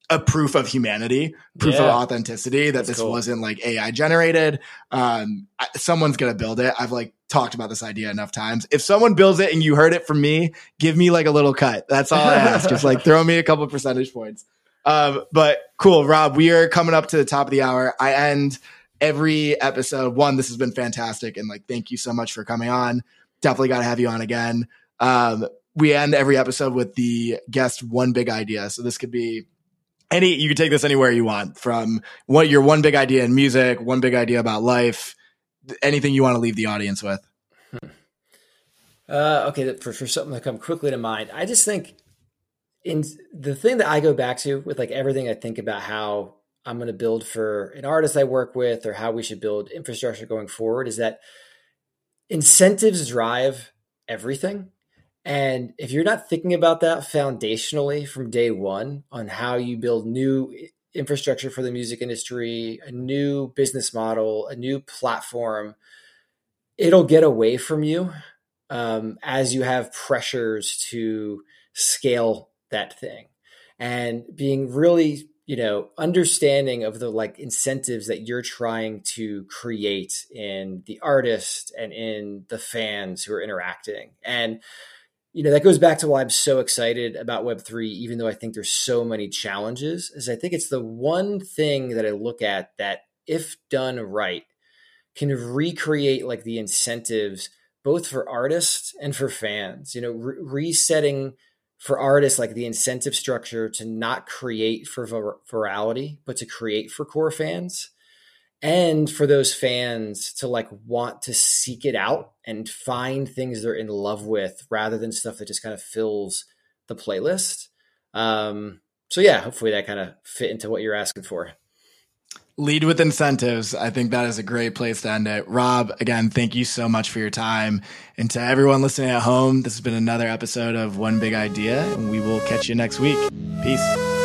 Speaker 1: a proof of humanity, proof yeah. of authenticity that That's this cool. wasn't like AI generated. Um, someone's gonna build it. I've like talked about this idea enough times. If someone builds it and you heard it from me, give me like a little cut. That's all I ask. Just like throw me a couple percentage points. Um, but cool, Rob. We are coming up to the top of the hour. I end every episode. One, this has been fantastic, and like, thank you so much for coming on. Definitely got to have you on again. Um, we end every episode with the guest one big idea. So this could be any. You can take this anywhere you want. From what your one big idea in music, one big idea about life, anything you want to leave the audience with. Hmm.
Speaker 2: Uh, okay, for, for something to come quickly to mind, I just think in the thing that I go back to with like everything I think about how I'm going to build for an artist I work with or how we should build infrastructure going forward is that incentives drive everything. And if you're not thinking about that foundationally from day one on how you build new infrastructure for the music industry, a new business model, a new platform, it'll get away from you um, as you have pressures to scale that thing. And being really you know understanding of the like incentives that you're trying to create in the artist and in the fans who are interacting. And you know that goes back to why i'm so excited about web3 even though i think there's so many challenges is i think it's the one thing that i look at that if done right can recreate like the incentives both for artists and for fans. You know re- resetting for artists like the incentive structure to not create for vir- virality but to create for core fans and for those fans to like want to seek it out and find things they're in love with rather than stuff that just kind of fills the playlist. Um so yeah hopefully that kind of fit into what you're asking for
Speaker 1: lead with incentives. I think that is a great place to end it. Rob, again, thank you so much for your time. And to everyone listening at home, this has been another episode of One Big Idea, and we will catch you next week. Peace.